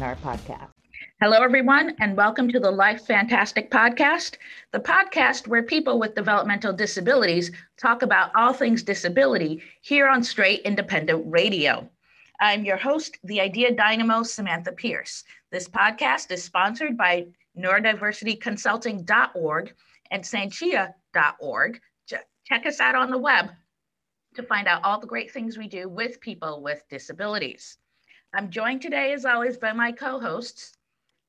in our podcast. Hello, everyone, and welcome to the Life Fantastic podcast, the podcast where people with developmental disabilities talk about all things disability here on Straight Independent Radio. I'm your host, the Idea Dynamo, Samantha Pierce. This podcast is sponsored by neurodiversityconsulting.org and sanchia.org. Check us out on the web to find out all the great things we do with people with disabilities. I'm joined today, as always, by my co hosts,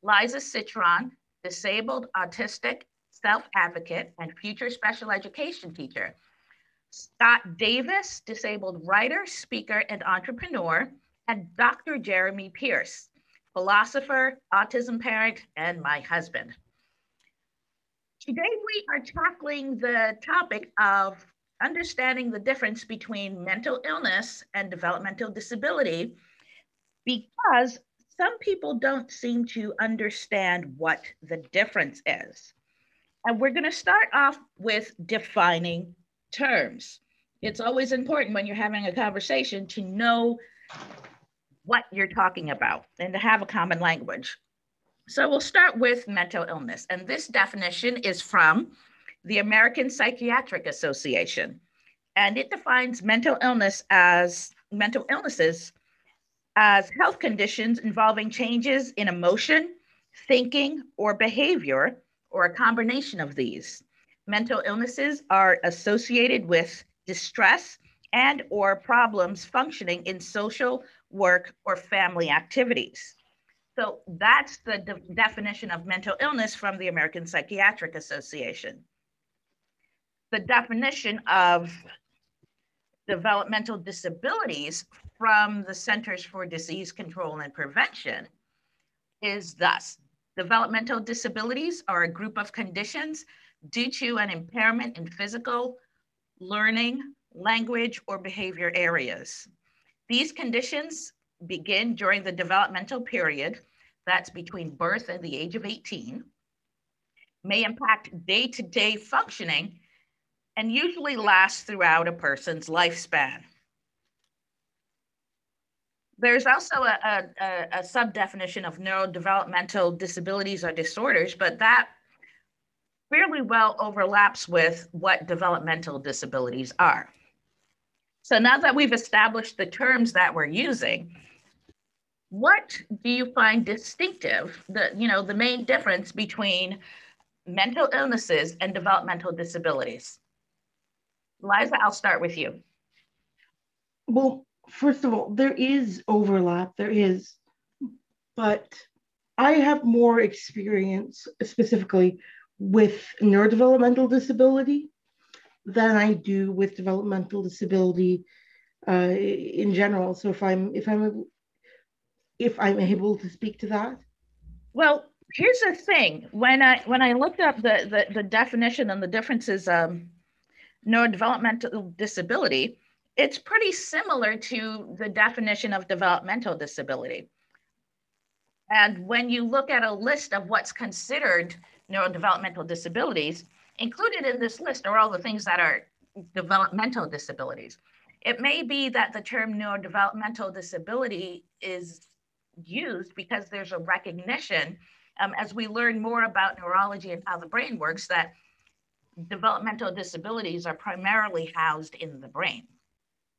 Liza Citron, disabled, autistic, self advocate, and future special education teacher. Scott Davis, disabled writer, speaker, and entrepreneur, and Dr. Jeremy Pierce, philosopher, autism parent, and my husband. Today, we are tackling the topic of understanding the difference between mental illness and developmental disability because some people don't seem to understand what the difference is. And we're going to start off with defining terms. It's always important when you're having a conversation to know what you're talking about and to have a common language. So we'll start with mental illness. And this definition is from the American Psychiatric Association. And it defines mental illness as mental illnesses as health conditions involving changes in emotion, thinking, or behavior, or a combination of these. Mental illnesses are associated with distress and or problems functioning in social, work, or family activities. So that's the de- definition of mental illness from the American Psychiatric Association. The definition of developmental disabilities from the Centers for Disease Control and Prevention is thus developmental disabilities are a group of conditions due to an impairment in physical, learning, language, or behavior areas. These conditions begin during the developmental period, that's between birth and the age of 18, may impact day to day functioning, and usually last throughout a person's lifespan. There's also a, a, a sub definition of neurodevelopmental disabilities or disorders, but that fairly well overlaps with what developmental disabilities are. So now that we've established the terms that we're using, what do you find distinctive, the, you know, the main difference between mental illnesses and developmental disabilities? Liza, I'll start with you. Well, first of all, there is overlap, there is, but I have more experience specifically with neurodevelopmental disability than I do with developmental disability uh, in general. So if I'm if I'm if I'm able to speak to that. Well, here's the thing: when I when I looked up the the, the definition and the differences, um, neurodevelopmental disability, it's pretty similar to the definition of developmental disability. And when you look at a list of what's considered neurodevelopmental disabilities, included in this list are all the things that are developmental disabilities. It may be that the term neurodevelopmental disability is used because there's a recognition um, as we learn more about neurology and how the brain works that developmental disabilities are primarily housed in the brain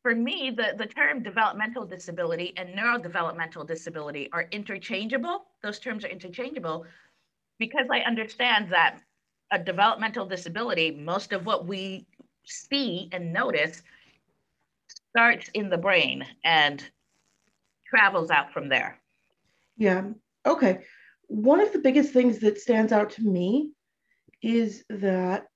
for me, the, the term developmental disability and neurodevelopmental disability are interchangeable. Those terms are interchangeable because I understand that a developmental disability, most of what we see and notice starts in the brain and travels out from there. Yeah. Okay. One of the biggest things that stands out to me is that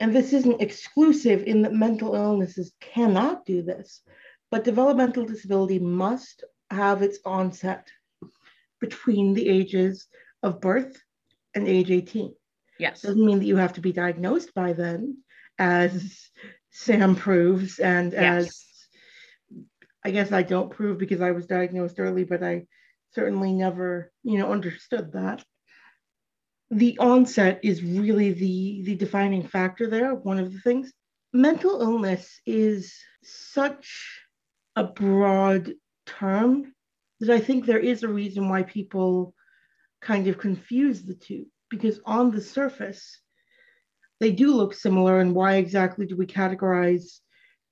and this isn't exclusive in that mental illnesses cannot do this, but developmental disability must have its onset between the ages of birth and age 18. Yes. Doesn't mean that you have to be diagnosed by then, as Sam proves, and yes. as I guess I don't prove because I was diagnosed early, but I certainly never, you know, understood that the onset is really the the defining factor there one of the things mental illness is such a broad term that I think there is a reason why people kind of confuse the two because on the surface, they do look similar. And why exactly do we categorize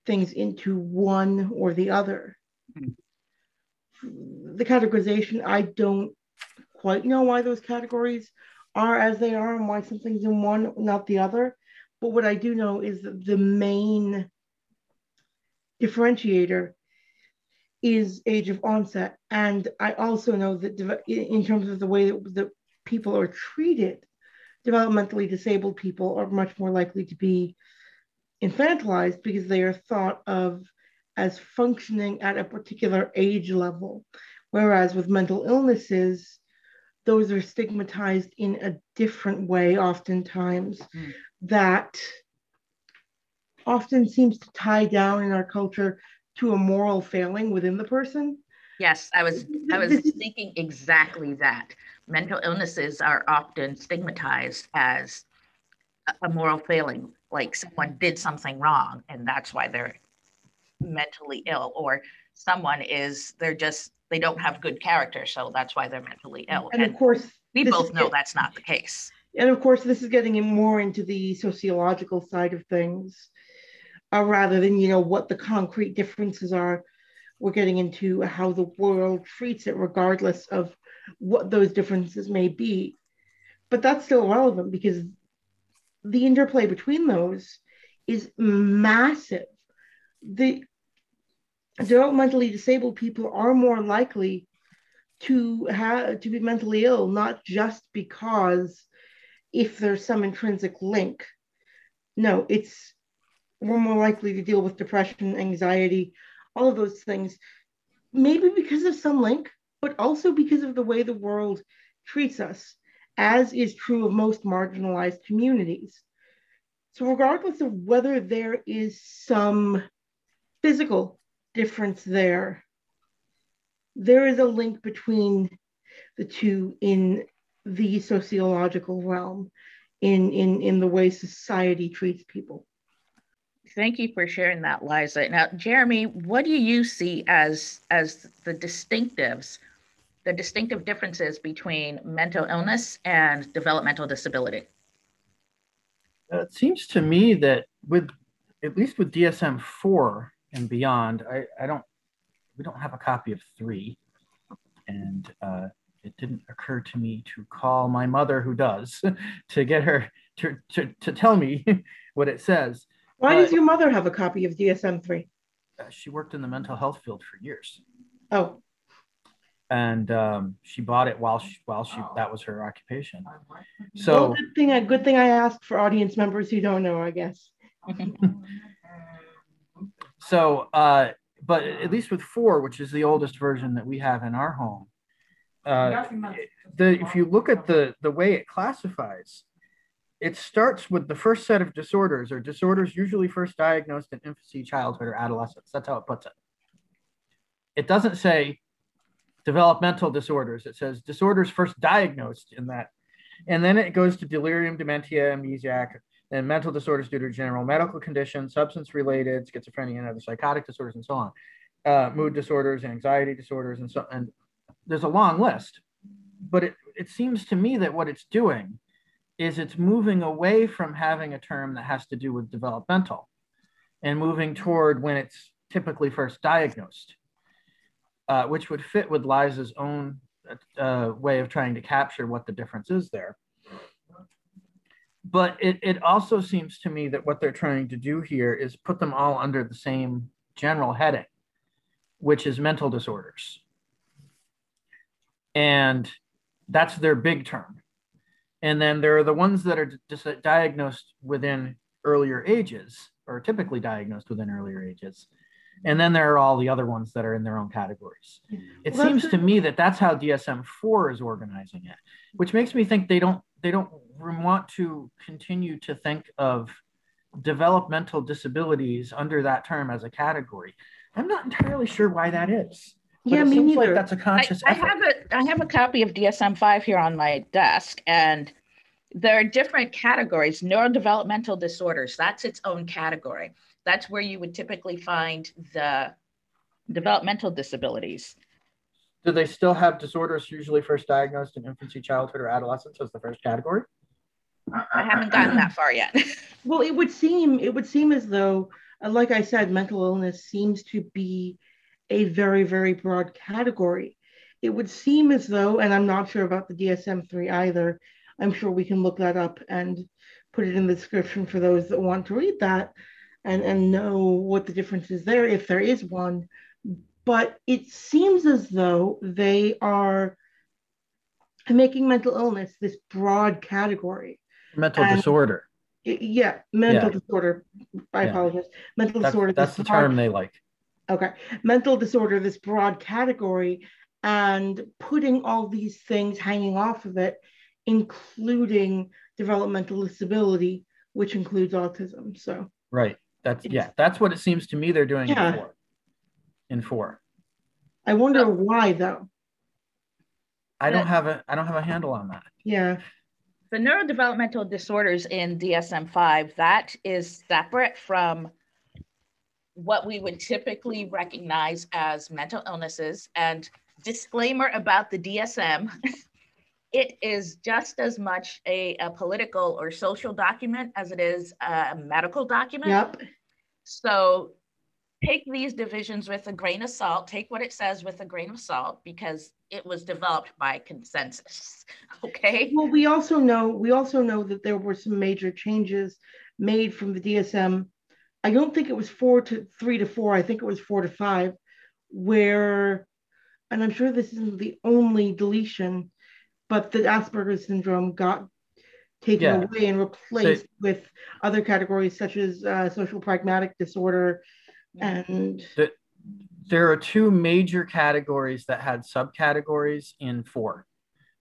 things into one or the other? Mm-hmm. The categorization, I don't quite know why those categories are as they are and why something's in one, not the other. But what I do know is that the main differentiator is age of onset. And I also know that in terms of the way that people are treated, developmentally disabled people are much more likely to be infantilized because they are thought of as functioning at a particular age level. Whereas with mental illnesses, those are stigmatized in a different way, oftentimes, mm. that often seems to tie down in our culture to a moral failing within the person. Yes, I was I was thinking exactly that. Mental illnesses are often stigmatized as a moral failing, like someone did something wrong and that's why they're mentally ill, or someone is they're just they don't have good character, so that's why they're mentally ill. And, and of course, we both know that's not the case. And of course, this is getting in more into the sociological side of things uh, rather than you know what the concrete differences are we're getting into how the world treats it regardless of what those differences may be but that's still relevant because the interplay between those is massive the developmentally disabled people are more likely to have to be mentally ill not just because if there's some intrinsic link no it's we're more likely to deal with depression, anxiety, all of those things, maybe because of some link, but also because of the way the world treats us, as is true of most marginalized communities. So, regardless of whether there is some physical difference there, there is a link between the two in the sociological realm, in, in, in the way society treats people. Thank you for sharing that, Liza. Now, Jeremy, what do you see as as the distinctives, the distinctive differences between mental illness and developmental disability? Uh, it seems to me that with at least with DSM four and beyond, I, I don't we don't have a copy of three, and uh, it didn't occur to me to call my mother, who does, to get her to, to, to tell me what it says. Why does your mother have a copy of DSM three? Uh, she worked in the mental health field for years. Oh. And um, she bought it while she while she that was her occupation. So well, good thing I good thing I asked for audience members who don't know, I guess. so uh, but at least with four, which is the oldest version that we have in our home, uh, the if you look at the the way it classifies, it starts with the first set of disorders or disorders usually first diagnosed in infancy, childhood, or adolescence. That's how it puts it. It doesn't say developmental disorders. It says disorders first diagnosed in that. And then it goes to delirium, dementia, amnesiac, and mental disorders due to general medical conditions, substance related, schizophrenia, and other psychotic disorders, and so on. Uh, mood disorders, anxiety disorders, and so and there's a long list. But it, it seems to me that what it's doing is it's moving away from having a term that has to do with developmental and moving toward when it's typically first diagnosed, uh, which would fit with Liza's own uh, way of trying to capture what the difference is there. But it, it also seems to me that what they're trying to do here is put them all under the same general heading, which is mental disorders. And that's their big term. And then there are the ones that are diagnosed within earlier ages, or typically diagnosed within earlier ages. And then there are all the other ones that are in their own categories. It well, seems to me that that's how DSM-4 is organizing it, which makes me think they don't they don't want to continue to think of developmental disabilities under that term as a category. I'm not entirely sure why that is. But yeah, me neither. Like that's a conscious. I, I have a I have a copy of DSM five here on my desk, and there are different categories. Neurodevelopmental disorders. That's its own category. That's where you would typically find the developmental disabilities. Do they still have disorders usually first diagnosed in infancy, childhood, or adolescence as the first category? I haven't gotten that far yet. well, it would seem it would seem as though, uh, like I said, mental illness seems to be a very very broad category. It would seem as though, and I'm not sure about the DSM three either. I'm sure we can look that up and put it in the description for those that want to read that and, and know what the difference is there, if there is one. But it seems as though they are making mental illness this broad category. Mental and disorder. Yeah, mental yeah. disorder. I yeah. apologize. Mental disorder. That's the broad, term they like. Okay. Mental disorder, this broad category, and putting all these things hanging off of it, including developmental disability, which includes autism. So, right. That's yeah, that's what it seems to me they're doing yeah. Four. In four. I wonder oh. why though. I don't have a I don't have a handle on that. Yeah. The neurodevelopmental disorders in DSM-5 that is separate from what we would typically recognize as mental illnesses and disclaimer about the DSM it is just as much a, a political or social document as it is a medical document. Yep. So take these divisions with a grain of salt, take what it says with a grain of salt because it was developed by consensus. Okay. Well, we also know we also know that there were some major changes made from the DSM. I don't think it was four to three to four, I think it was four to five, where and I'm sure this isn't the only deletion but the Asperger's syndrome got taken yeah. away and replaced so, with other categories such as uh, social pragmatic disorder and the, there are two major categories that had subcategories in four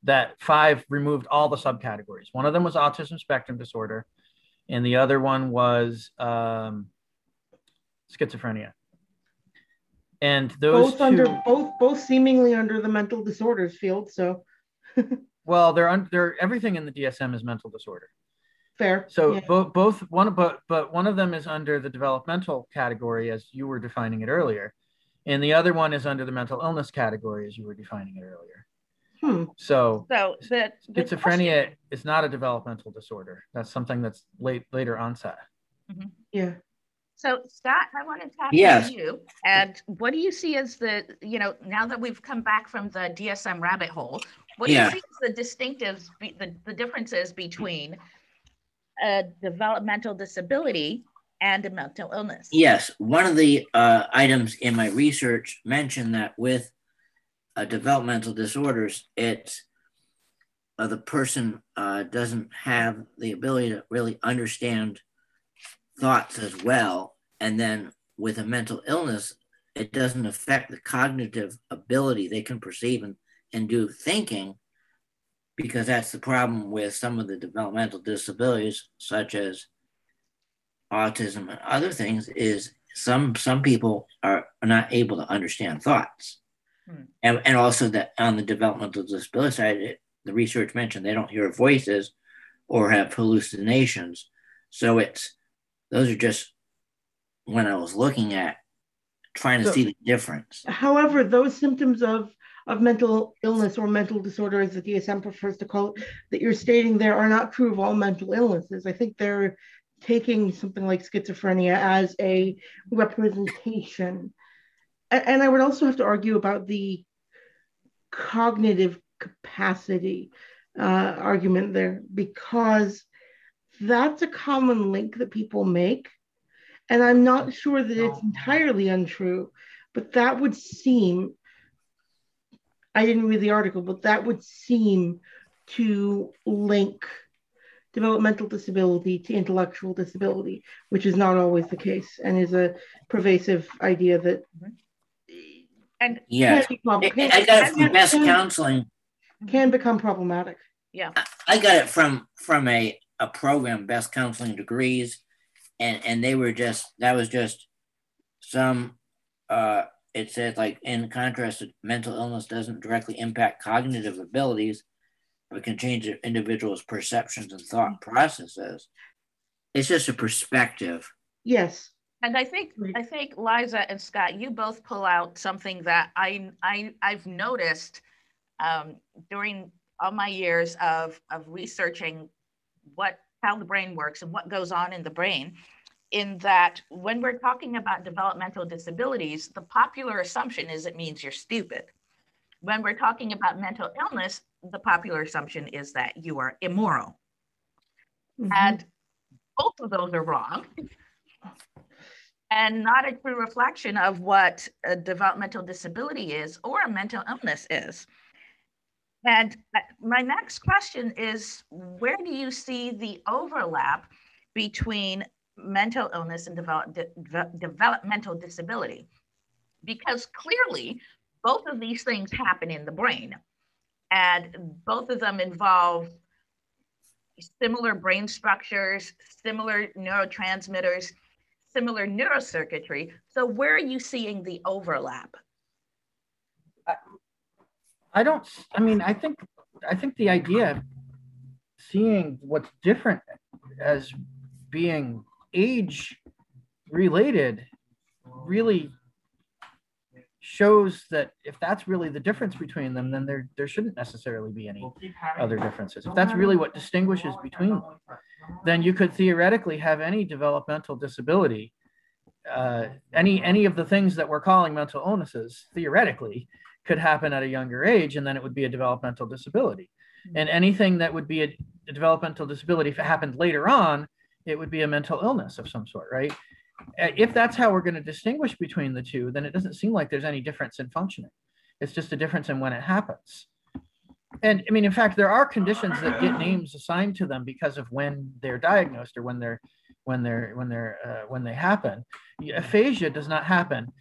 that five removed all the subcategories. One of them was autism spectrum disorder and the other one was um, schizophrenia. And those both two, under both both seemingly under the mental disorders field so. Well, they're under everything in the DSM is mental disorder. Fair. So yeah. both both one but but one of them is under the developmental category as you were defining it earlier, and the other one is under the mental illness category as you were defining it earlier. Hmm. So, so the, the schizophrenia question... is not a developmental disorder. That's something that's late later onset. Mm-hmm. Yeah. So Scott, I want to talk yes. to you. And what do you see as the, you know, now that we've come back from the DSM rabbit hole, what do you see as the distinctives, the, the differences between a developmental disability and a mental illness? Yes. One of the uh, items in my research mentioned that with uh, developmental disorders, it's uh, the person uh, doesn't have the ability to really understand thoughts as well. And then with a mental illness, it doesn't affect the cognitive ability they can perceive and, and do thinking because that's the problem with some of the developmental disabilities such as autism and other things is some some people are, not able to understand thoughts hmm. and, and also that on the developmental disability side it, the research mentioned they don't hear voices or have hallucinations so it's those are just when I was looking at trying to so, see the difference. However, those symptoms of of mental illness or mental disorder, as the DSM prefers to call it, that you're stating there are not true of all mental illnesses. I think they're taking something like schizophrenia as a representation. And, and I would also have to argue about the cognitive capacity uh, argument there because that's a common link that people make. And I'm not sure that it's entirely untrue, but that would seem, I didn't read the article, but that would seem to link developmental disability to intellectual disability, which is not always the case and is a pervasive idea that. And yeah, I got it from best counseling. Can become problematic. Yeah, I got it from from a a program, Best Counseling Degrees, and and they were just that was just some. Uh, it says like in contrast, mental illness doesn't directly impact cognitive abilities, but can change an individual's perceptions and thought processes. It's just a perspective. Yes. And I think, I think Liza and Scott, you both pull out something that I, I, I've noticed um, during all my years of, of researching what, how the brain works and what goes on in the brain, in that when we're talking about developmental disabilities, the popular assumption is it means you're stupid. When we're talking about mental illness, the popular assumption is that you are immoral. Mm-hmm. And both of those are wrong and not a true reflection of what a developmental disability is or a mental illness is. And my next question is where do you see the overlap between mental illness and develop, de, developmental disability? Because clearly, both of these things happen in the brain, and both of them involve similar brain structures, similar neurotransmitters, similar neurocircuitry. So where are you seeing the overlap? I, don't, I mean, I think, I think the idea of seeing what's different as being age related really shows that if that's really the difference between them, then there, there shouldn't necessarily be any other differences. If that's really what distinguishes between them, then you could theoretically have any developmental disability, uh, any any of the things that we're calling mental illnesses, theoretically, could happen at a younger age, and then it would be a developmental disability. Hmm. And anything that would be a, a developmental disability, if it happened later on, it would be a mental illness of some sort, right? If that's how we're going to distinguish between the two, then it doesn't seem like there's any difference in functioning. It's just a difference in when it happens. And I mean, in fact, there are conditions that get names assigned to them because of when they're diagnosed or when they're when they're when they're uh, when they happen. Aphasia does not happen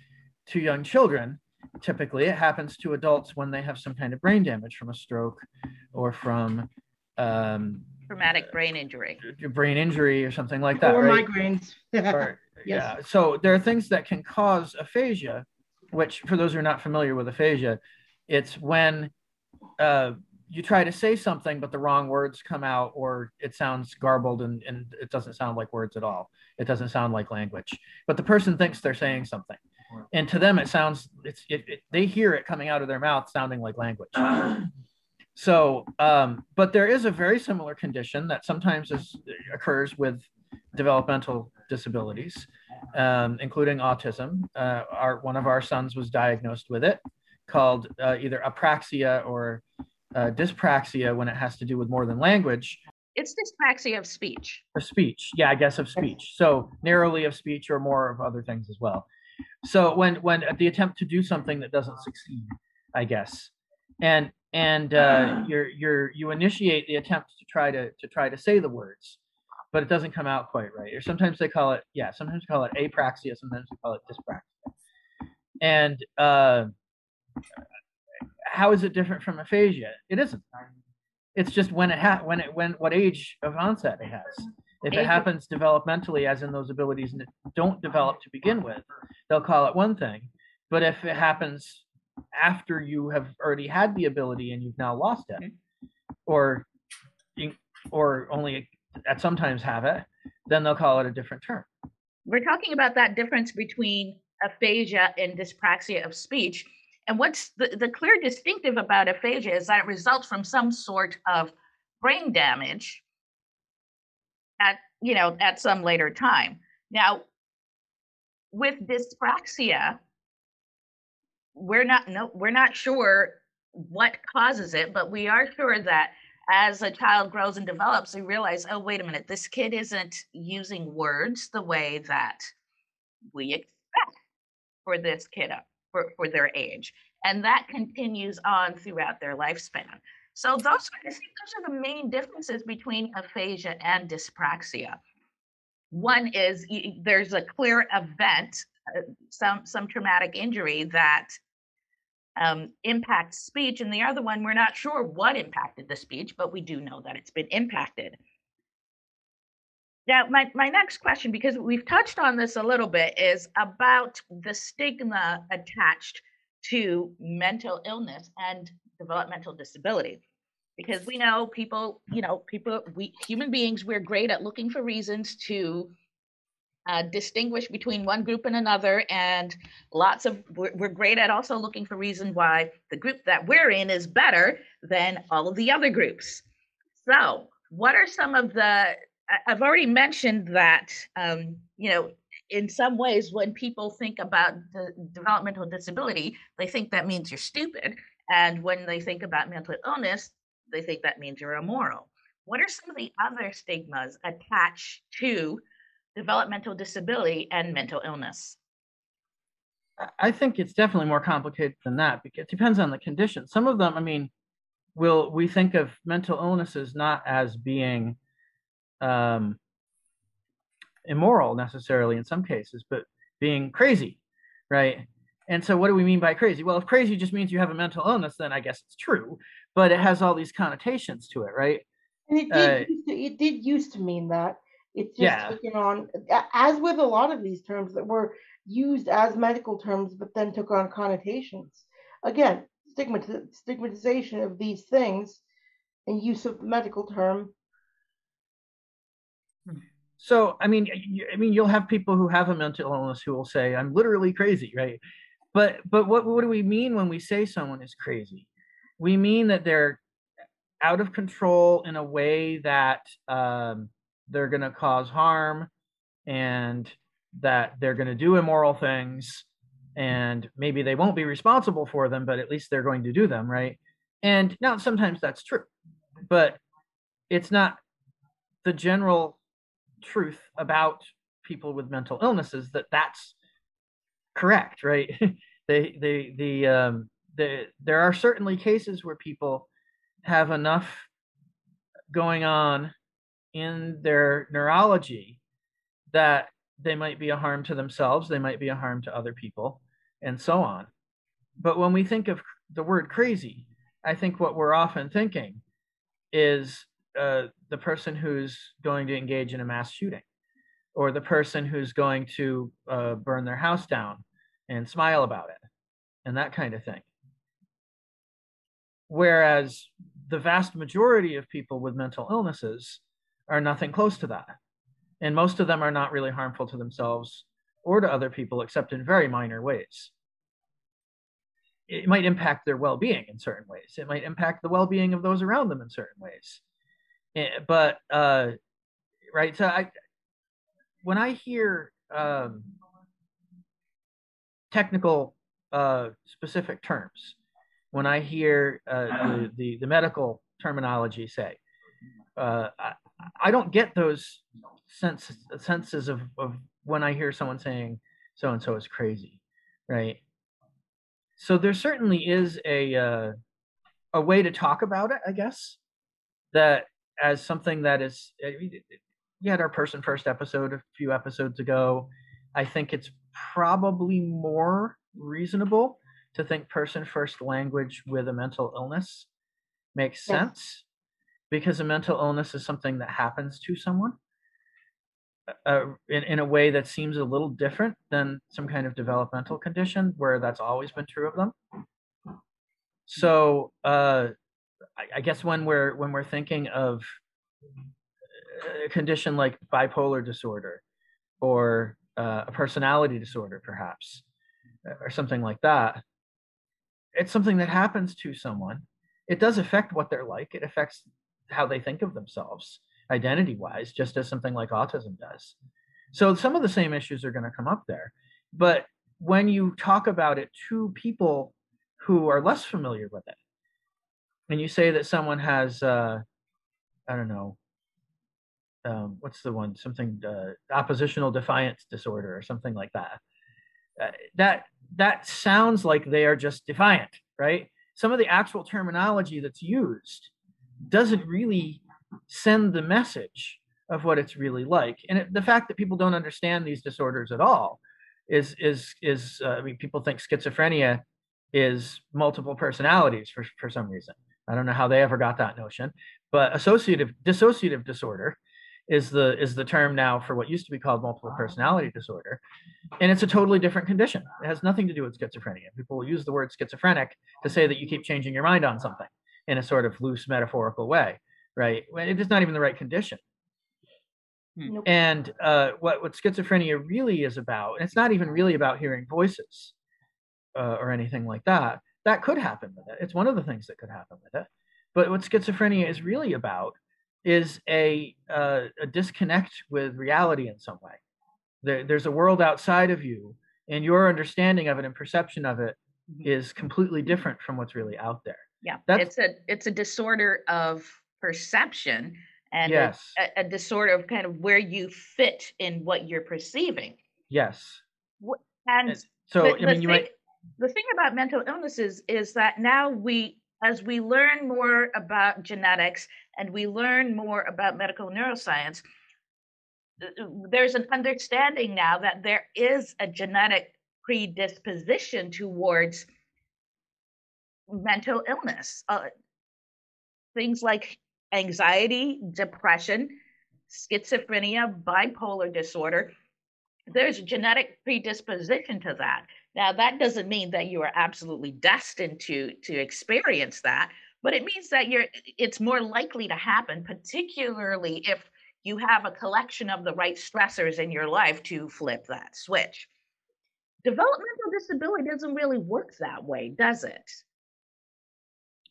to young children. Typically, it happens to adults when they have some kind of brain damage from a stroke or from um, traumatic brain injury, brain injury or something like that, or right? migraines. or, Yes. Yeah. So there are things that can cause aphasia, which for those who are not familiar with aphasia, it's when uh, you try to say something, but the wrong words come out, or it sounds garbled and, and it doesn't sound like words at all. It doesn't sound like language, but the person thinks they're saying something. And to them, it sounds, it's, it, it, they hear it coming out of their mouth sounding like language. so, um, but there is a very similar condition that sometimes is, occurs with developmental disabilities, um, including autism. Uh, our, one of our sons was diagnosed with it, called uh, either apraxia or uh, dyspraxia when it has to do with more than language. It's dyspraxia of speech. Of speech, yeah, I guess of speech. So narrowly of speech or more of other things as well. So when when the attempt to do something that doesn't succeed, I guess, and and uh, you're you're you initiate the attempt to try to to try to say the words, but it doesn't come out quite right. Or sometimes they call it, yeah, sometimes they call it apraxia, sometimes they call it dyspraxia. And uh, how is it different from aphasia? It isn't. It's just when it ha- when it when what age of onset it has. If it happens developmentally, as in those abilities don't develop to begin with, they'll call it one thing. But if it happens after you have already had the ability and you've now lost it, mm-hmm. or or only at sometimes have it, then they'll call it a different term. We're talking about that difference between aphasia and dyspraxia of speech. And what's the, the clear distinctive about aphasia is that it results from some sort of brain damage at you know at some later time. Now, with dyspraxia, we're not no we're not sure what causes it, but we are sure that as a child grows and develops, we realize, oh, wait a minute, this kid isn't using words the way that we expect for this kid for, for their age. And that continues on throughout their lifespan. So those, think those are the main differences between aphasia and dyspraxia. One is there's a clear event, uh, some some traumatic injury that um, impacts speech, and the other one, we're not sure what impacted the speech, but we do know that it's been impacted. Now, my, my next question, because we've touched on this a little bit, is about the stigma attached to mental illness and developmental disability. Because we know people, you know, people, we human beings, we're great at looking for reasons to uh, distinguish between one group and another. And lots of, we're, we're great at also looking for reason why the group that we're in is better than all of the other groups. So, what are some of the, I've already mentioned that, um, you know, in some ways, when people think about the developmental disability, they think that means you're stupid. And when they think about mental illness, they think that means you're immoral. What are some of the other stigmas attached to developmental disability and mental illness? I think it's definitely more complicated than that because it depends on the condition. Some of them, I mean, will we think of mental illnesses not as being um, immoral necessarily in some cases, but being crazy, right? And so, what do we mean by crazy? Well, if crazy just means you have a mental illness, then I guess it's true, but it has all these connotations to it, right? And it did, uh, to, it did used to mean that. It's just yeah. taken on, as with a lot of these terms that were used as medical terms, but then took on connotations. Again, stigmat- stigmatization of these things and use of medical term. So, I mean, I mean, you'll have people who have a mental illness who will say, "I'm literally crazy," right? But, but what what do we mean when we say someone is crazy? We mean that they're out of control in a way that um, they're going to cause harm and that they're going to do immoral things and maybe they won't be responsible for them but at least they're going to do them right? And now sometimes that's true but it's not the general truth about people with mental illnesses that that's correct right? They they the um the there are certainly cases where people have enough going on in their neurology that they might be a harm to themselves, they might be a harm to other people, and so on. But when we think of the word crazy, I think what we're often thinking is uh, the person who's going to engage in a mass shooting, or the person who's going to uh, burn their house down and smile about it, and that kind of thing. Whereas the vast majority of people with mental illnesses are nothing close to that. And most of them are not really harmful to themselves or to other people, except in very minor ways. It might impact their well being in certain ways, it might impact the well being of those around them in certain ways. Eh, but, uh, right, so I, when I hear um, technical uh, specific terms, when I hear uh, the, the, the medical terminology say, uh, I, don't get those sense, senses of, of when I hear someone saying so and so is crazy, right? So there certainly is a uh, a way to talk about it, I guess, that as something that is. Uh, we had our person first episode a few episodes ago. I think it's probably more reasonable to think person first language with a mental illness makes sense because a mental illness is something that happens to someone uh, in, in a way that seems a little different than some kind of developmental condition where that's always been true of them. So uh, I, I, guess when we're when we're thinking of a condition like bipolar disorder or uh, a personality disorder perhaps or something like that it's something that happens to someone. It does affect what they're like. It affects how they think of themselves identity wise, just as something like autism does. So some of the same issues are going to come up there. But when you talk about it to people who are less familiar with it, and you say that someone has, uh, I don't know, um, what's the one, something uh, oppositional defiance disorder or something like that. Uh, that that sounds like they are just defiant, right? Some of the actual terminology that's used doesn't really send the message of what it's really like. And it, the fact that people don't understand these disorders at all is is is uh, I mean people think schizophrenia is multiple personalities for for some reason. I don't know how they ever got that notion, but associative dissociative disorder is the is the term now for what used to be called multiple personality disorder and it's a totally different condition it has nothing to do with schizophrenia people will use the word schizophrenic to say that you keep changing your mind on something in a sort of loose metaphorical way, right? It is not even the right condition. Hmm. Nope. And uh, what what schizophrenia really is about, and it's not even really about hearing voices uh, or anything like that. That could happen with it. It's one of the things that could happen with it. But what schizophrenia is really about is a uh, a disconnect with reality in some way. There, there's a world outside of you, and your understanding of it and perception of it mm-hmm. completely different from what's really out there. Yeah, That's, it's a it's a disorder of perception and yes. a, a, disorder of kind of where you fit in what you're perceiving. Yes. And so, the, I mean, you thing, might. The thing about mental illnesses is that now we, as we learn more about genetics and we learn more about medical neuroscience, there's an understanding now that there is a genetic predisposition towards mental illness. Uh, things like anxiety, depression, schizophrenia, bipolar disorder. There's a genetic predisposition to that. Now, that doesn't mean that you are absolutely destined to to experience that, but it means that you're it's more likely to happen, particularly if you have a collection of the right stressors in your life to flip that switch. Developmental disability doesn't really work that way, does it?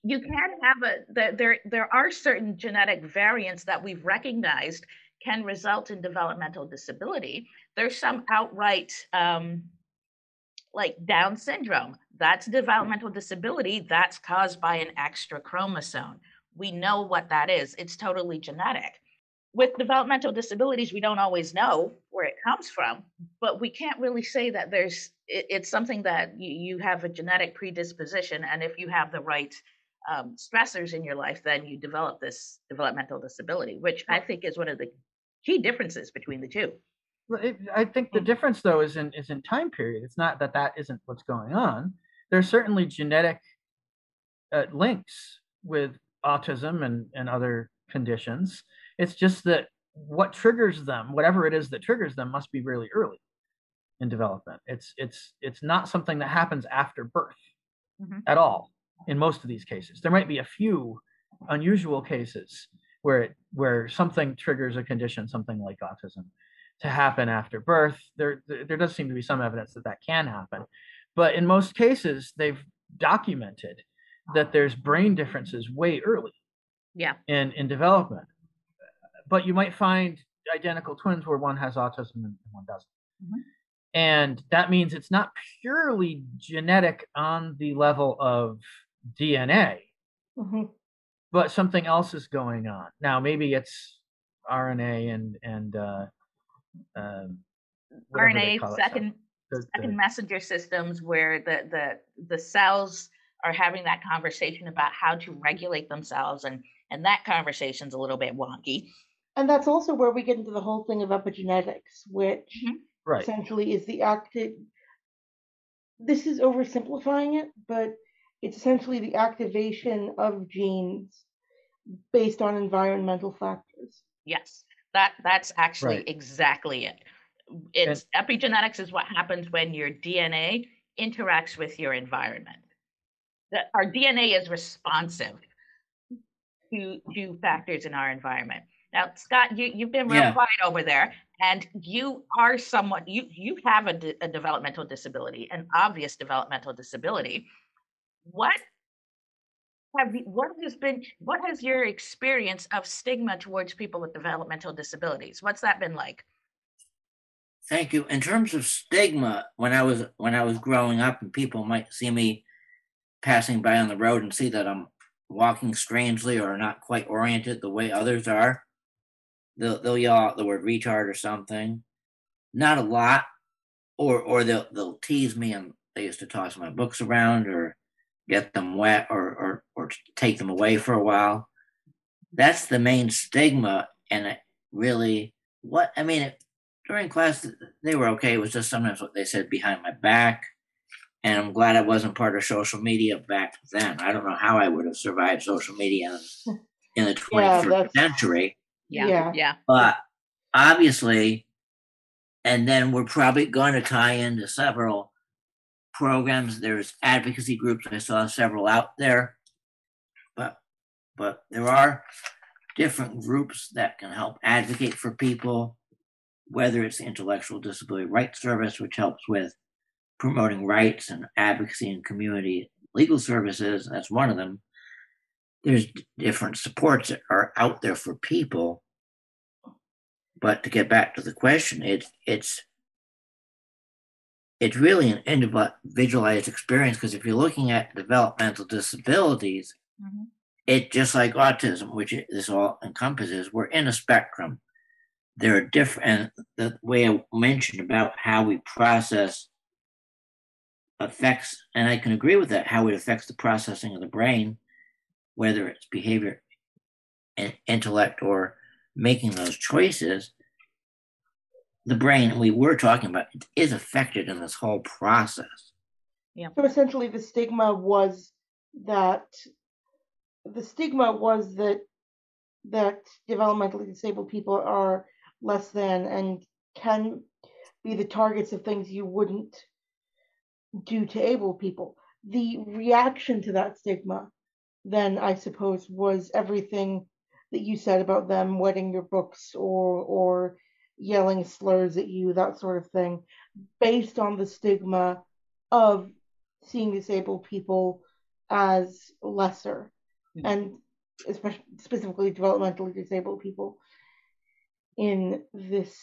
You can have a there there are certain genetic variants that we've recognized can result in developmental disability. There's some outright um, like down syndrome. That's developmental disability that's caused by an extra chromosome. We know what that is. It's totally genetic. With developmental disabilities we don't always know where it comes from but we can't really say that there's it, it's something that you, you have a genetic predisposition and if you have the right um, stressors in your life, then you develop this developmental disability, which I think is one of the key differences between the two. Well, it, I think the mm. difference, though, is in is in time period. It's not that that isn't what's going on. There's certainly genetic uh, links with autism and and other conditions. It's just that what triggers them, whatever it is that triggers them, must be really early in development. It's it's it's not something that happens after birth mm-hmm. at all in most of these cases. There might be a few unusual cases where it, where something triggers a condition, something like autism, to happen after birth. There, there does seem to be some evidence that that can happen, but in most cases, they've documented that there's brain differences way early. Yeah. In in development, but you might find identical twins where one has autism and one doesn't. Mm-hmm. And that means it's not purely genetic on the level of DNA, mm-hmm. but something else is going on. Now, maybe it's RNA and and uh, um, RNA second the, second the, messenger systems where the the the cells are having that conversation about how to regulate themselves and and that conversation's a little bit wonky and that's also where we get into the whole thing of epigenetics which mm-hmm. right. essentially is the active this is oversimplifying it but it's essentially the activation of genes based on environmental factors. Yes, that that's actually right. exactly it. It's and, epigenetics is what happens when your DNA interacts with your environment. That our DNA is responsive to to factors in our environment. Now, Scott, you you've been real yeah. quiet over there, and you are someone you you have a, de- a developmental disability, an obvious developmental disability what have you, what has been what has your experience of stigma towards people with developmental disabilities? What's that been like? Thank you. In terms of stigma when i was when i was growing up and people might see me passing by on the road and see that i'm walking strangely or not quite oriented the way others are they'll, they'll yell out the word retard or something. Not a lot or or they'll, they'll tease me and they used to toss my books around or get them wet or, or, or take them away for a while. That's the main stigma. And it really, what, I mean, it, during class, they were okay. It was just sometimes what they said behind my back. And I'm glad I wasn't part of social media back then. I don't know how I would have survived social media in the 21st yeah, century. Yeah. Yeah. But obviously, and then we're probably going to tie into several programs. There's advocacy groups. I saw several out there, but but there are different groups that can help advocate for people, whether it's the Intellectual Disability Rights Service, which helps with promoting rights and advocacy and community legal services. That's one of them. There's different supports that are out there for people. But to get back to the question, it's it's it's really an individualized experience because if you're looking at developmental disabilities, mm-hmm. it just like autism, which this all encompasses, we're in a spectrum. There are different, the way I mentioned about how we process affects, and I can agree with that, how it affects the processing of the brain, whether it's behavior and intellect or making those choices, the brain we were talking about is affected in this whole process. Yeah. So essentially, the stigma was that the stigma was that that developmentally disabled people are less than and can be the targets of things you wouldn't do to able people. The reaction to that stigma, then I suppose, was everything that you said about them wetting your books or or yelling slurs at you, that sort of thing, based on the stigma of seeing disabled people as lesser mm-hmm. and especially specifically developmentally disabled people in this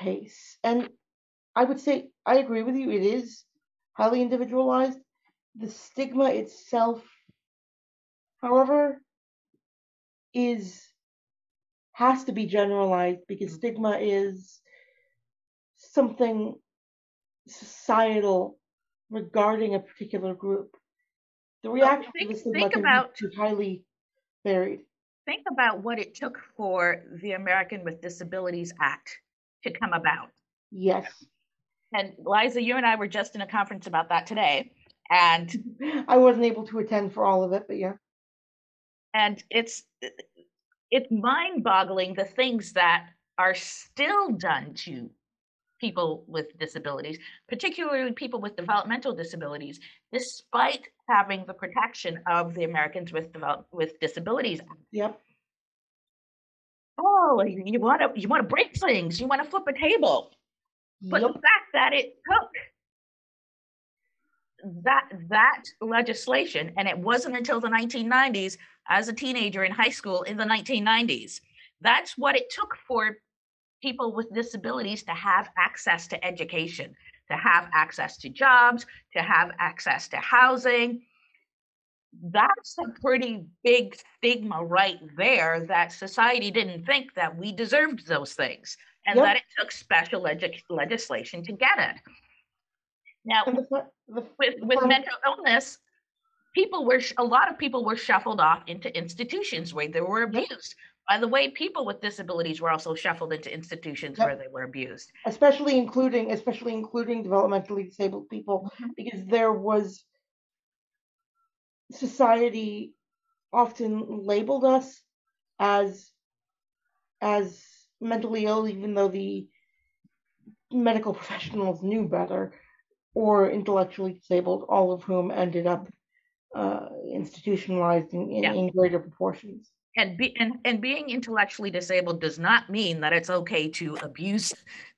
case. And I would say I agree with you, it is highly individualized. The stigma itself, however, is has to be generalized because mm-hmm. stigma is something societal regarding a particular group. The reaction well, think, to the stigma can about, be highly varied. Think about what it took for the American with Disabilities Act to come about. Yes. And Liza, you and I were just in a conference about that today. And I wasn't able to attend for all of it, but yeah. And it's it's mind-boggling the things that are still done to people with disabilities, particularly people with developmental disabilities, despite having the protection of the Americans with develop with Disabilities Yep. Oh, you want to you want to break things, you want to flip a table. But yep. the fact that it took that that legislation, and it wasn't until the 1990s, as a teenager in high school in the 1990s, that's what it took for people with disabilities to have access to education, to have access to jobs, to have access to housing. That's a pretty big stigma right there that society didn't think that we deserved those things and yep. that it took special leg- legislation to get it. Now, the, the, with, with the, mental illness, people were, a lot of people were shuffled off into institutions where they were abused. By the way, people with disabilities were also shuffled into institutions yep. where they were abused. Especially including, especially including developmentally disabled people, mm-hmm. because there was society often labeled us as as mentally ill, even though the medical professionals knew better, or intellectually disabled, all of whom ended up uh, institutionalized in, in, yeah. in, greater proportions. And, be, and and being intellectually disabled does not mean that it's okay to abuse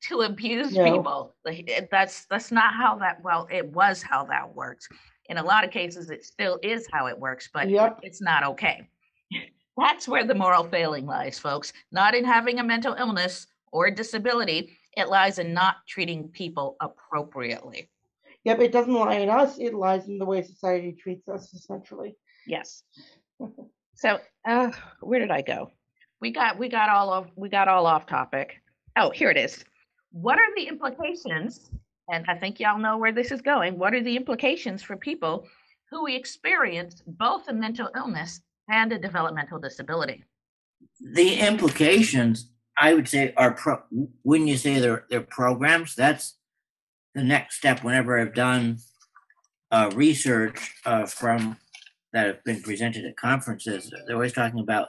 to abuse no. people. Like, that's that's not how that well it was how that works. In a lot of cases, it still is how it works, but yep. it's not okay. That's where the moral failing lies, folks. Not in having a mental illness or a disability, it lies in not treating people appropriately. Yep, it doesn't lie in us, it lies in the way society treats us, essentially. Yes. so uh, where did I go? We got we got all of we got all off topic. Oh, here it is. What are the implications? And I think y'all know where this is going. What are the implications for people who experience both a mental illness and a developmental disability. The implications, I would say, are pro- when you say they're, they're programs, that's the next step. Whenever I've done uh, research uh, from that have been presented at conferences, they're always talking about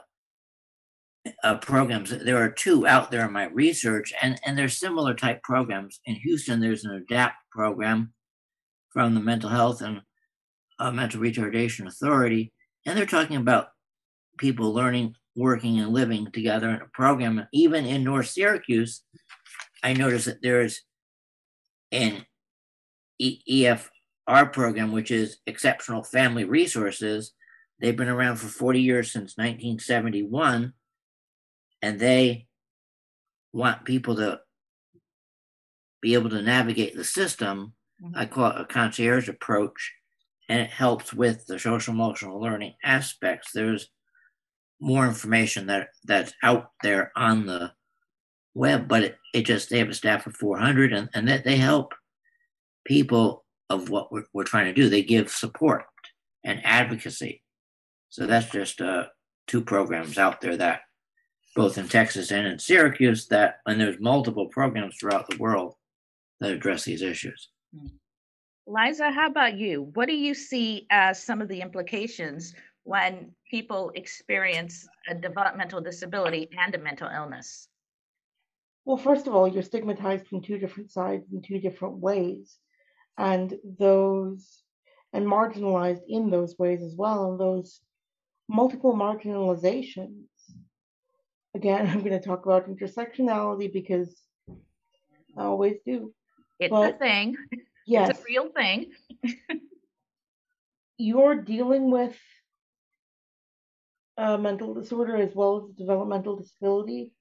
uh, programs. There are two out there in my research, and, and they're similar type programs. In Houston, there's an ADAPT program from the Mental Health and uh, Mental Retardation Authority and they're talking about people learning working and living together in a program. Even in North Syracuse, I noticed that there is e- EFR program, which is Exceptional Family Resources. They've been around for 40 years since 1971, and they want people to be able to navigate the system. Mm-hmm. I call it a concierge approach, and it helps with the social emotional learning aspects. There's more information that that's out there on the web, but it, it just they have a staff of 400, and and that they help people of what we're, we're trying to do. They give support and advocacy. So that's just uh, two programs out there that both in Texas and in Syracuse that, and there's multiple programs throughout the world that address these issues. Liza, how about you? What do you see as some of the implications when people experience a developmental disability and a mental illness? Well, first of all, you're stigmatized from two different sides in two different ways. And those, and marginalized in those ways as well. And those multiple marginalizations. Again, I'm going to talk about intersectionality because I always do. It's but, a thing. Yes. It's a real thing. you're dealing with a mental disorder as well as a developmental disability.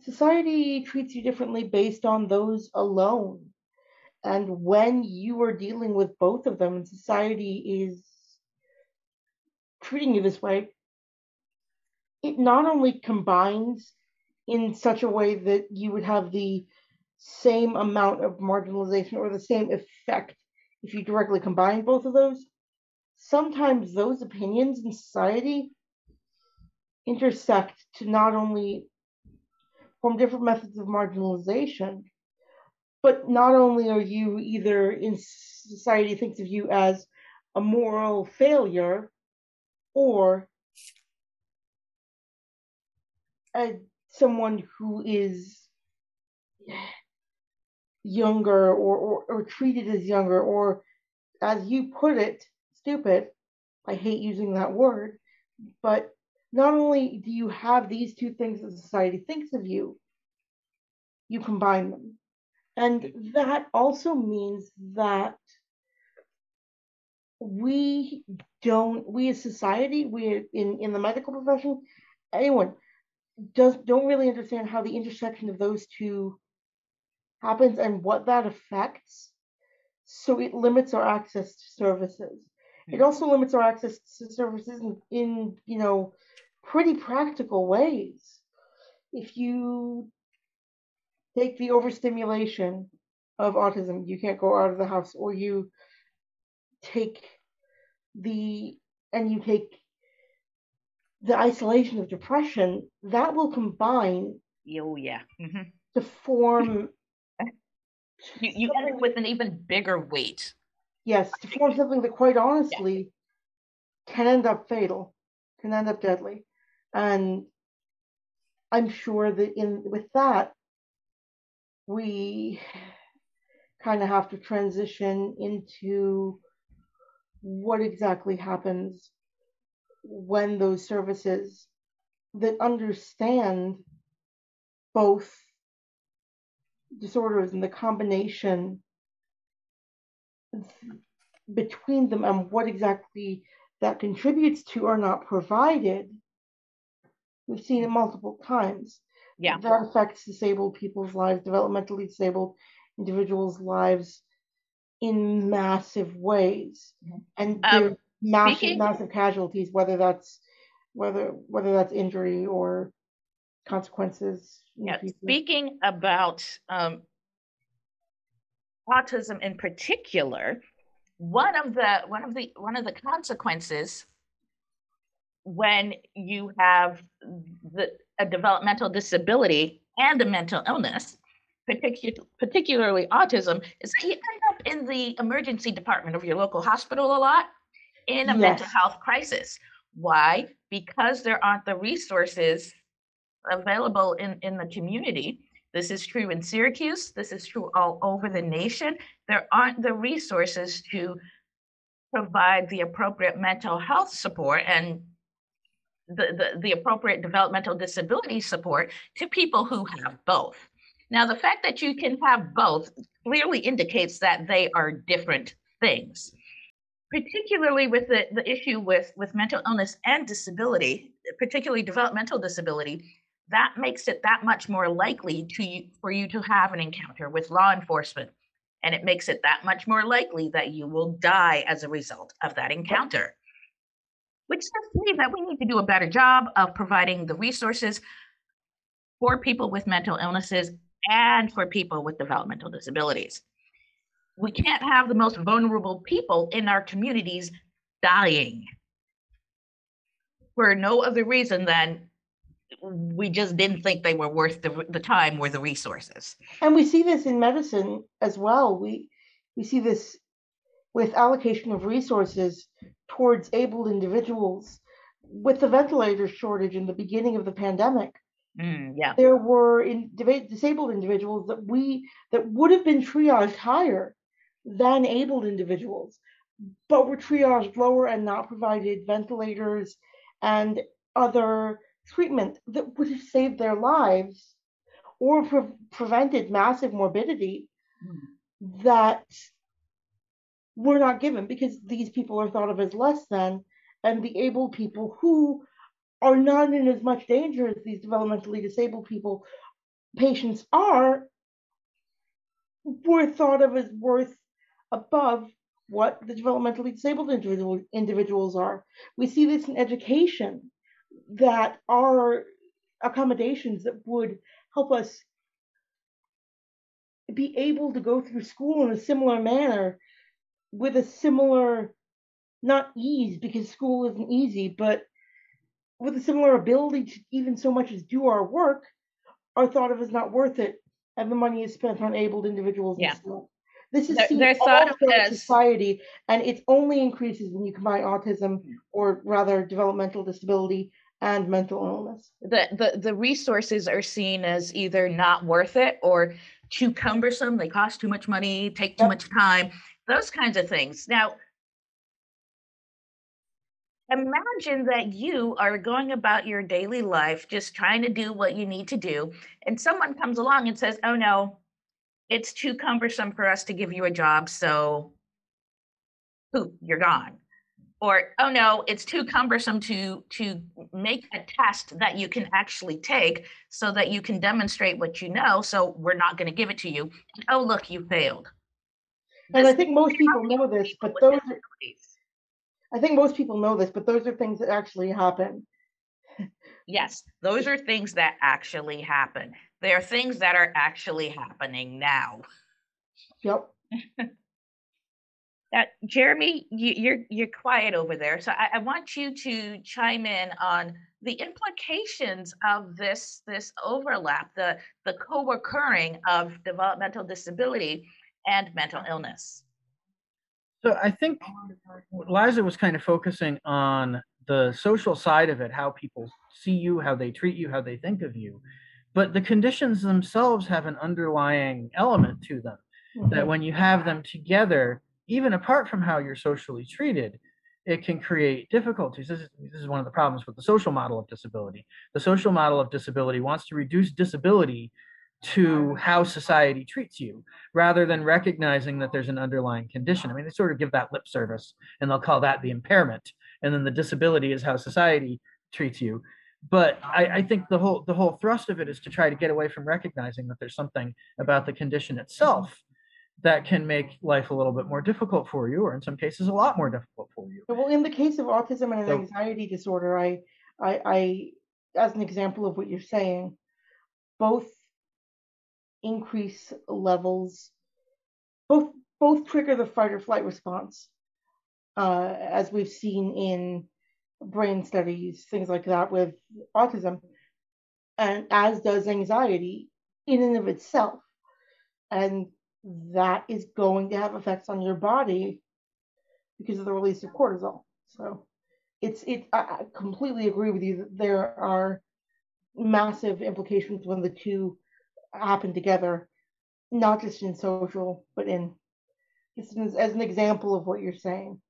Society treats you differently based on those alone. And when you are dealing with both of them, and society is treating you this way, it not only combines in such a way that you would have the same amount of marginalization or the same effect if you directly combine both of those. Sometimes those opinions in society intersect to not only form different methods of marginalization, but not only are you either in society thinks of you as a moral failure or a, someone who is younger or, or, or treated as younger or as you put it stupid. I hate using that word but not only do you have these two things that society thinks of you you combine them and that also means that we don't we as society we in in the medical profession anyone does don't really understand how the intersection of those two happens and what that affects. So it limits our access to services. It hmm. also limits our access to services in, in you know pretty practical ways. If you take the overstimulation of autism, you can't go out of the house, or you take the and you take the isolation of depression, that will combine. Oh yeah. Mm-hmm. To form you, you end up with an even bigger weight. Yes, to form something that quite honestly yeah. can end up fatal, can end up deadly. And I'm sure that in with that, we kind of have to transition into what exactly happens when those services that understand both disorders and the combination between them and what exactly that contributes to are not provided. We've seen it multiple times. Yeah. That affects disabled people's lives, developmentally disabled individuals' lives in massive ways. Mm-hmm. And um, massive, speaking... massive casualties, whether that's whether whether that's injury or consequences yeah, speaking about um, autism in particular, one of the one of the one of the consequences when you have the, a developmental disability and a mental illness, particu- particularly autism, is that you end up in the emergency department of your local hospital a lot in a yes. mental health crisis. Why? Because there aren't the resources available in, in the community. This is true in Syracuse. This is true all over the nation. There aren't the resources to provide the appropriate mental health support. And the, the, appropriate developmental disability support to people who have both. Now, the fact that you can have both clearly indicates that they are different things, particularly with the, the issue with, with mental illness and disability, particularly developmental disability. That makes it that much more likely to you, for you to have an encounter with law enforcement, and it makes it that much more likely that you will die as a result of that encounter. Which just means that we need to do a better job of providing the resources for people with mental illnesses and for people with developmental disabilities. We can't have the most vulnerable people in our communities dying for no other reason than we just didn't think they were worth the, the time or the resources. And we see this in medicine as well. We we see this with allocation of resources towards able individuals. With the ventilator shortage in the beginning of the pandemic, Mm, yeah. there were in, disabled individuals that we that would have been triaged higher than abled individuals, but were triaged lower and not provided ventilators and other treatment that would have saved their lives or pre- prevented massive morbidity mm. that were not given because these people are thought of as less than and the able people who are not in as much danger as these developmentally disabled people patients are were thought of as worth above what the developmentally disabled individual, individuals are. We see this in education that are accommodations that would help us be able to go through school in a similar manner with a similar not ease because school isn't easy but with a similar ability to even so much as do our work are thought of as not worth it, and the money is spent on abled individuals yeah. This is they're, seen they're all throughout society, and it only increases when you combine autism, or rather developmental disability, and mental illness. The, the the resources are seen as either not worth it or too cumbersome. They cost too much money, take too yep. much time, those kinds of things. Now, imagine that you are going about your daily life just trying to do what you need to do and someone comes along and says oh no it's too cumbersome for us to give you a job so poof you're gone. Or oh no it's too cumbersome to to make a test that you can actually take so that you can demonstrate what you know so we're not going to give it to you. And, oh look you failed and i think most people know this but those are, I think most people know this, but those are things that actually happen. yes, those are things that actually happen. They are things that are actually happening now. Yep. That Jeremy, you, are you're, you're quiet over there, so I, I want you to chime in on the implications of this this overlap, the the co-occurring of developmental disability and mental illness. So I think Liza was kind of focusing on the social side of it, how people see you, how they treat you, how they think of you. But the conditions themselves have an underlying element to them mm-hmm. that when you have them together, even apart from how you're socially treated, it can create difficulties. This is, this is one of the problems with the social model of disability. The social model of disability wants to reduce disability to how society treats you rather than recognizing that there's an underlying condition. I mean, they sort of give that lip service and they'll call that the impairment. And then the disability is how society treats you. But I, I think the whole the whole thrust of it is to try to get away from recognizing that there's something about the condition itself that can make life a little bit more difficult for you, or in some cases, a lot more difficult for you. Well, in the case of autism and an so, anxiety disorder, I, I, I, as an example of what you're saying, both increase levels both both trigger the fight or flight response uh, as we've seen in brain studies things like that with autism and as does anxiety in and of itself. And that is going to have effects on your body because of the release of cortisol. So it's it i completely agree with you that there are massive implications when the two happen together, not just in social, but in just as, as an example of what you're saying.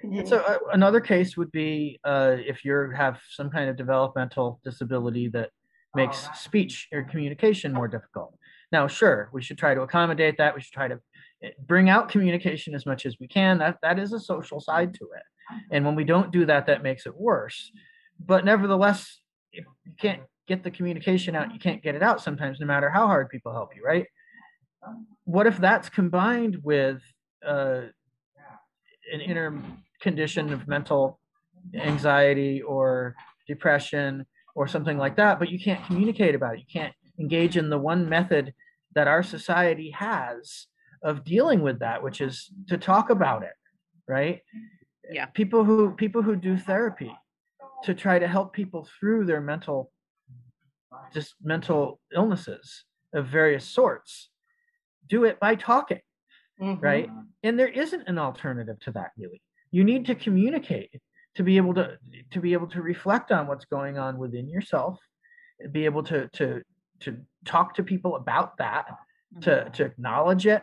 Continue. So uh, another case would be uh, if you have some kind of developmental disability that makes speech or communication more difficult. Now, sure, we should try to accommodate that. We should try to eh, bring out communication as much as we can. That that is a social side to it. And when we don't do that, that makes it worse. But nevertheless, if you can't get the communication out, you can't get it out sometimes, no matter how hard people help you, right? What if that's combined with uh, an inner condition of mental anxiety or depression or something like that, but you can't communicate about it. You can't engage in the one method that our society has of dealing with that, which is to talk about it, right? Yeah. People who people who do therapy to try to help people through their mental just mental illnesses of various sorts do it by talking Mhm. right and there isn't an alternative to that really. You need to communicate to be able to to be able to reflect on what's going on within yourself be able to to to talk to people about that to to acknowledge it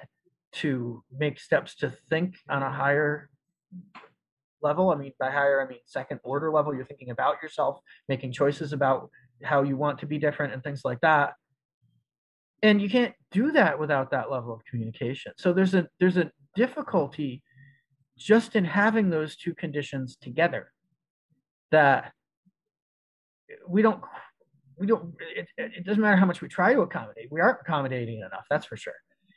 to make steps to think on a higher level i mean by higher i mean second order level you're thinking about yourself making choices about how you want to be different and things like that. And you can't do that without that level of communication. So there's a there's a difficulty just in having those two conditions together that we don't we don't it, it doesn't matter how much we try to accommodate we aren't accommodating enough that's for sure.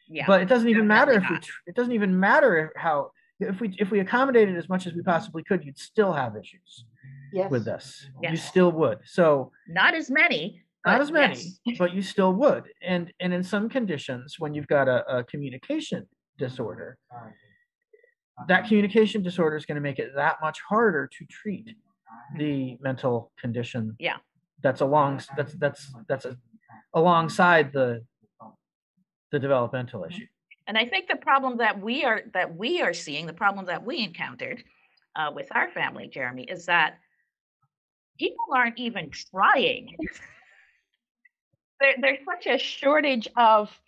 Yeah. but it doesn't even matter if definitely we it doesn't even matter how if we if we accommodated as much as we possibly could you'd still have issues yes. with this you still would so not as many. not as many yes. but you still would and and in some conditions when you've got a, a communication disorder that communication disorder is going to make it that much harder to treat the mental condition Yeah. that's along that's that's that's a, alongside the the developmental issue And I think the problem that we are that we are seeing, the problem that we encountered uh, with our family, Jeremy, is that people aren't even trying. there, there's such a shortage of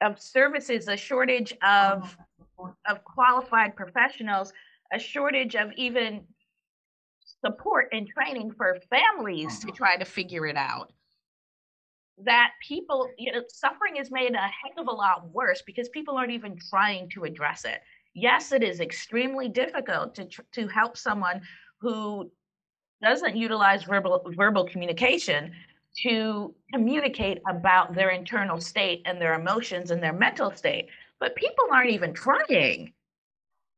of services, a shortage of of qualified professionals, a shortage of even support and training for families to try to figure it out that people, you know, suffering is made a heck of a lot worse because people aren't even trying to address it. Yes, it is extremely difficult to tr- to help someone who doesn't utilize verbal verbal communication to communicate about their internal state and their emotions and their mental state. But people aren't even trying.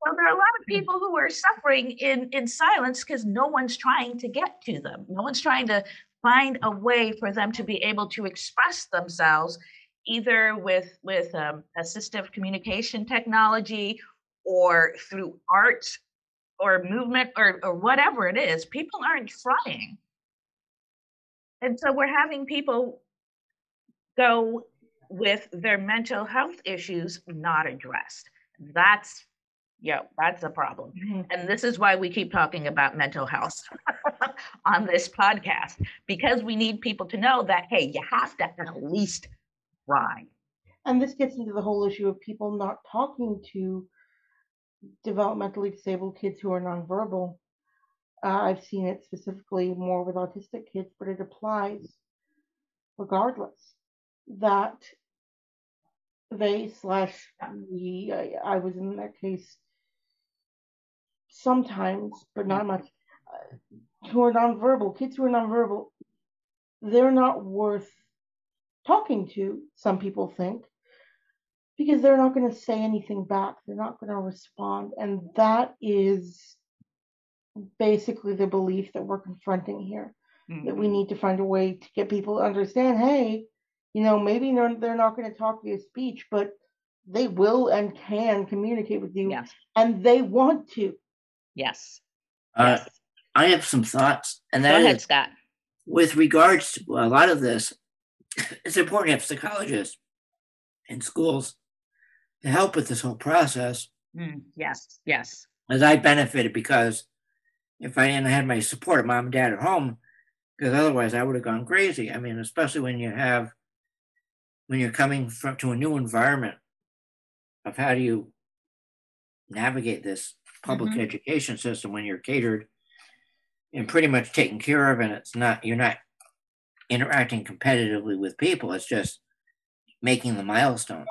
So there are a lot of hmm. people who are suffering in in silence because no one's trying to get to them. No one's trying to find a way for them to be able to express themselves either with with um, assistive communication technology or through art or movement or, or whatever it is people aren't trying and so we're having people go with their mental health issues not addressed. That's yeah that's a problem Mhm. and this is why we keep talking about mental health on this podcast because we need people to know that hey you have to at least try And this gets into the whole issue of people not talking to developmentally disabled kids who are nonverbal. Uh, I've seen it specifically more with autistic kids, but it applies regardless that they slash we, I, I was in that case sometimes, but not much, uh, who are nonverbal, kids who are nonverbal, they're not worth talking to, some people think, because they're not going to say anything back. They're not going to respond. And that is basically the belief that we're confronting here that we need to find a way to get people to understand hey, you know, maybe they're, they're not going to talk via speech, but they will and can communicate with you, yes and they want to. Yes Uh, yes I have some thoughts, and go that ahead is scott with regards to a lot of this, it's important to have psychologists in schools to help with this whole process. Mm, yes yes As I benefited because if I hadn't had my support, mom and dad at home, because otherwise I would have gone crazy. I mean, especially when you have when you're coming from to a new environment of how do you navigate this public Mhm. education system when you're catered and pretty much taken care of, and it's not you're not interacting competitively with people. It's just making the milestones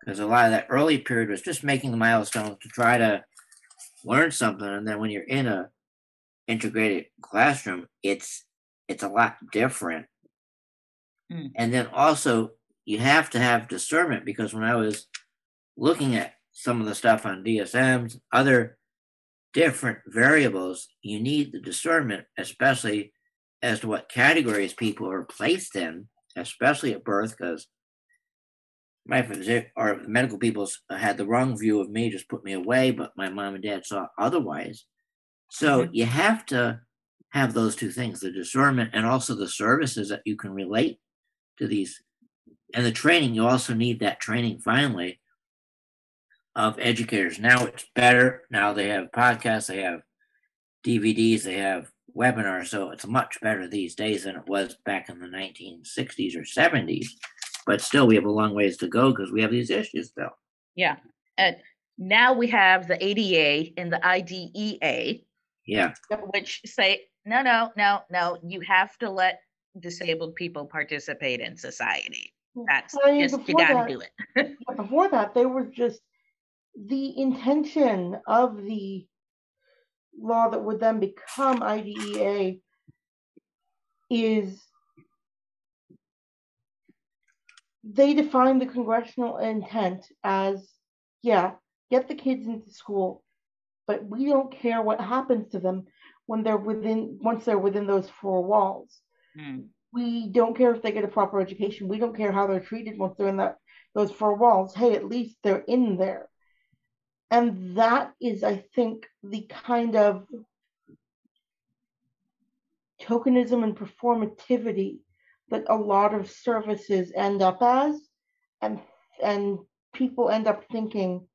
because a lot of that early period was just making the milestones to try to learn something, and then when you're in a integrated classroom, it's it's a lot different. Mm. And then also you have to have discernment because when I was looking at some of the stuff on DSMs, other different variables, you need the discernment, especially as to what categories people are placed in, especially at birth, because my physician or medical people uh, had the wrong view of me, just put me away, but my mom and dad saw otherwise. So mm-hmm. you have to have those two things the discernment and also the services that you can relate to these and the training you also need that training finally of educators now it's better now they have podcasts they have dvds they have webinars so it's much better these days than it was back in the 1960s or 70s but still we have a long ways to go because we have these issues still Yeah. And now we have the ADA and the IDEA, yeah which say, no, no, no, no, you have to let disabled people participate in society. That's I mean, just, you before gotta that- do it. But before that, they were just the intention of the law that would then become IDEA is they define the congressional intent as yeah, get the kids into school, but we don't care what happens to them when they're within once they're within those four walls Mm. we don't care if they get a proper education. We don't care how they're treated once they're in that those four walls. Hey, at least they're in there. And that is, I think, the kind of tokenism and performativity that a lot of services end up as, and and people end up thinking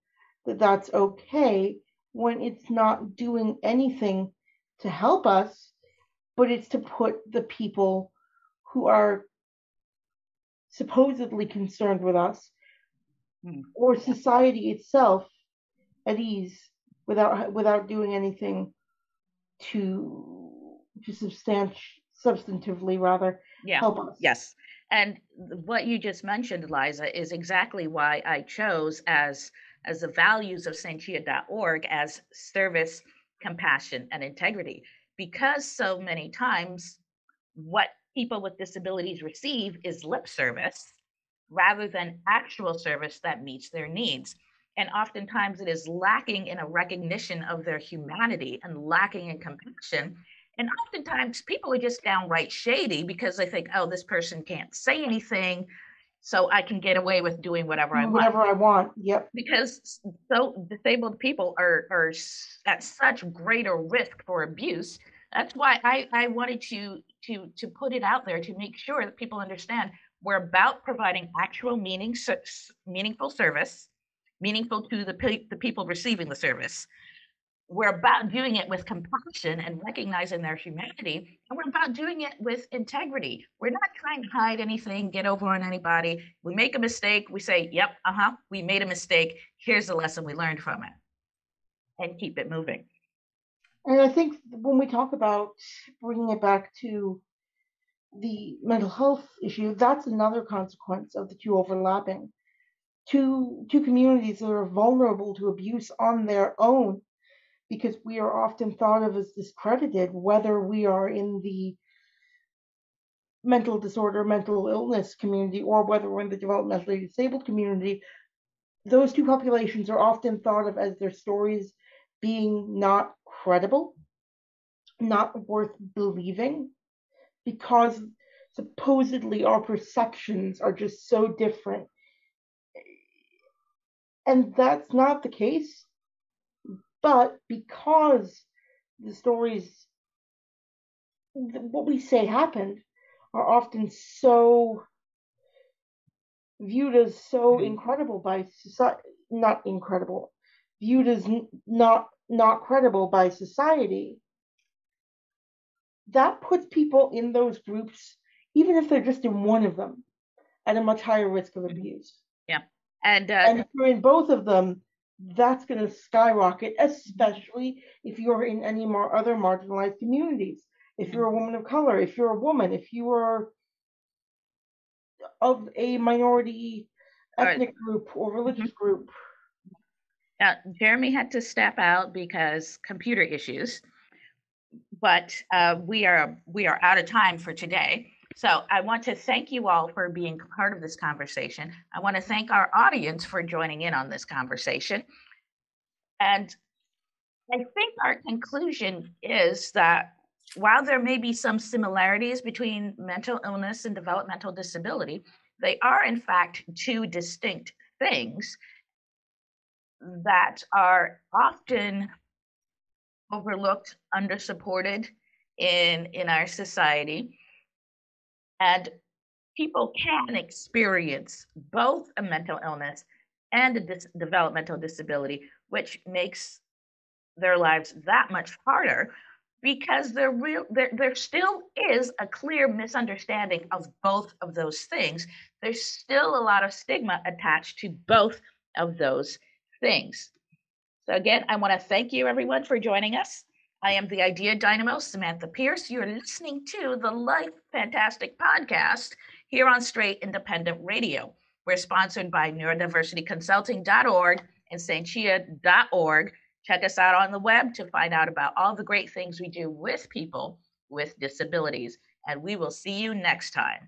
that that's okay when it's not doing anything to help us, but it's to put the people who are supposedly concerned with us Hmm. or society itself at ease without without doing anything to to substant substantively rather Yeah. help us. Yes. And what you just mentioned, Liza, is exactly why I chose as as the values of Sentia.org as service, compassion, and integrity. Because so many times what people with disabilities receive is lip service rather than actual service that meets their needs. And oftentimes it is lacking in a recognition of their humanity and lacking in compassion and oftentimes people are just downright shady because they think, oh, this person can't say anything, so I can get away with doing whatever I want. Whatever I want. Yep. Because so disabled people are are at such greater risk for abuse. That's why I, I wanted to to to put it out there to make sure that people understand we're about providing actual meaning meaningful service, meaningful to the pe- the people receiving the service. We're about doing it with compassion and recognizing their humanity and we're about doing it with integrity. We're not trying to hide anything get over on anybody. We make a mistake we say yep uh-huh we made a mistake. Here's the lesson we learned from it. And keep it moving. And I think when we talk about bringing it back to the mental health issue, that's another consequence of the two overlapping. Two two communities that are vulnerable to abuse on their own because we are often thought of as discredited, whether we are in the mental disorder, mental illness community, or whether we're in the developmentally disabled community. Those two populations are often thought of as their stories being not credible, not worth believing, because supposedly our perceptions are just so different. And that's not the case. But because the stories, what we say happened, are often so viewed as so Mhm. incredible by society, not incredible, viewed as not not credible by society, that puts people in those groups, even if they're just in one of them, at a much higher risk of Mhm. abuse. And uh, And if you're in both of them, that's going to skyrocket, especially if you're in any more other marginalized communities. If you're a woman of color, if you're a woman, if you are of a minority ethnic group or religious mm-hmm. group. Now, Jeremy had to step out because computer issues, but uh, we are we are out of time for today. So I want to thank you all for being part of this conversation. I want to thank our audience for joining in on this conversation. And I think our conclusion is that while there may be some similarities between mental illness and developmental disability, they are in fact two distinct things that are often overlooked, undersupported in, in our society. And people can experience both a mental illness and a dis- developmental disability, which makes their lives that much harder because there real there, there still is a clear misunderstanding of both of those things. There's still a lot of stigma attached to both of those things. So again i want to thank you everyone for joining us I am the Idea Dynamo, Samantha Pierce. You're listening to the Life Fantastic podcast here on Straight Independent Radio. We're sponsored by neurodiversityconsulting.org and sanchia.org. Check us out on the web to find out about all the great things we do with people with disabilities. And we will see you next time.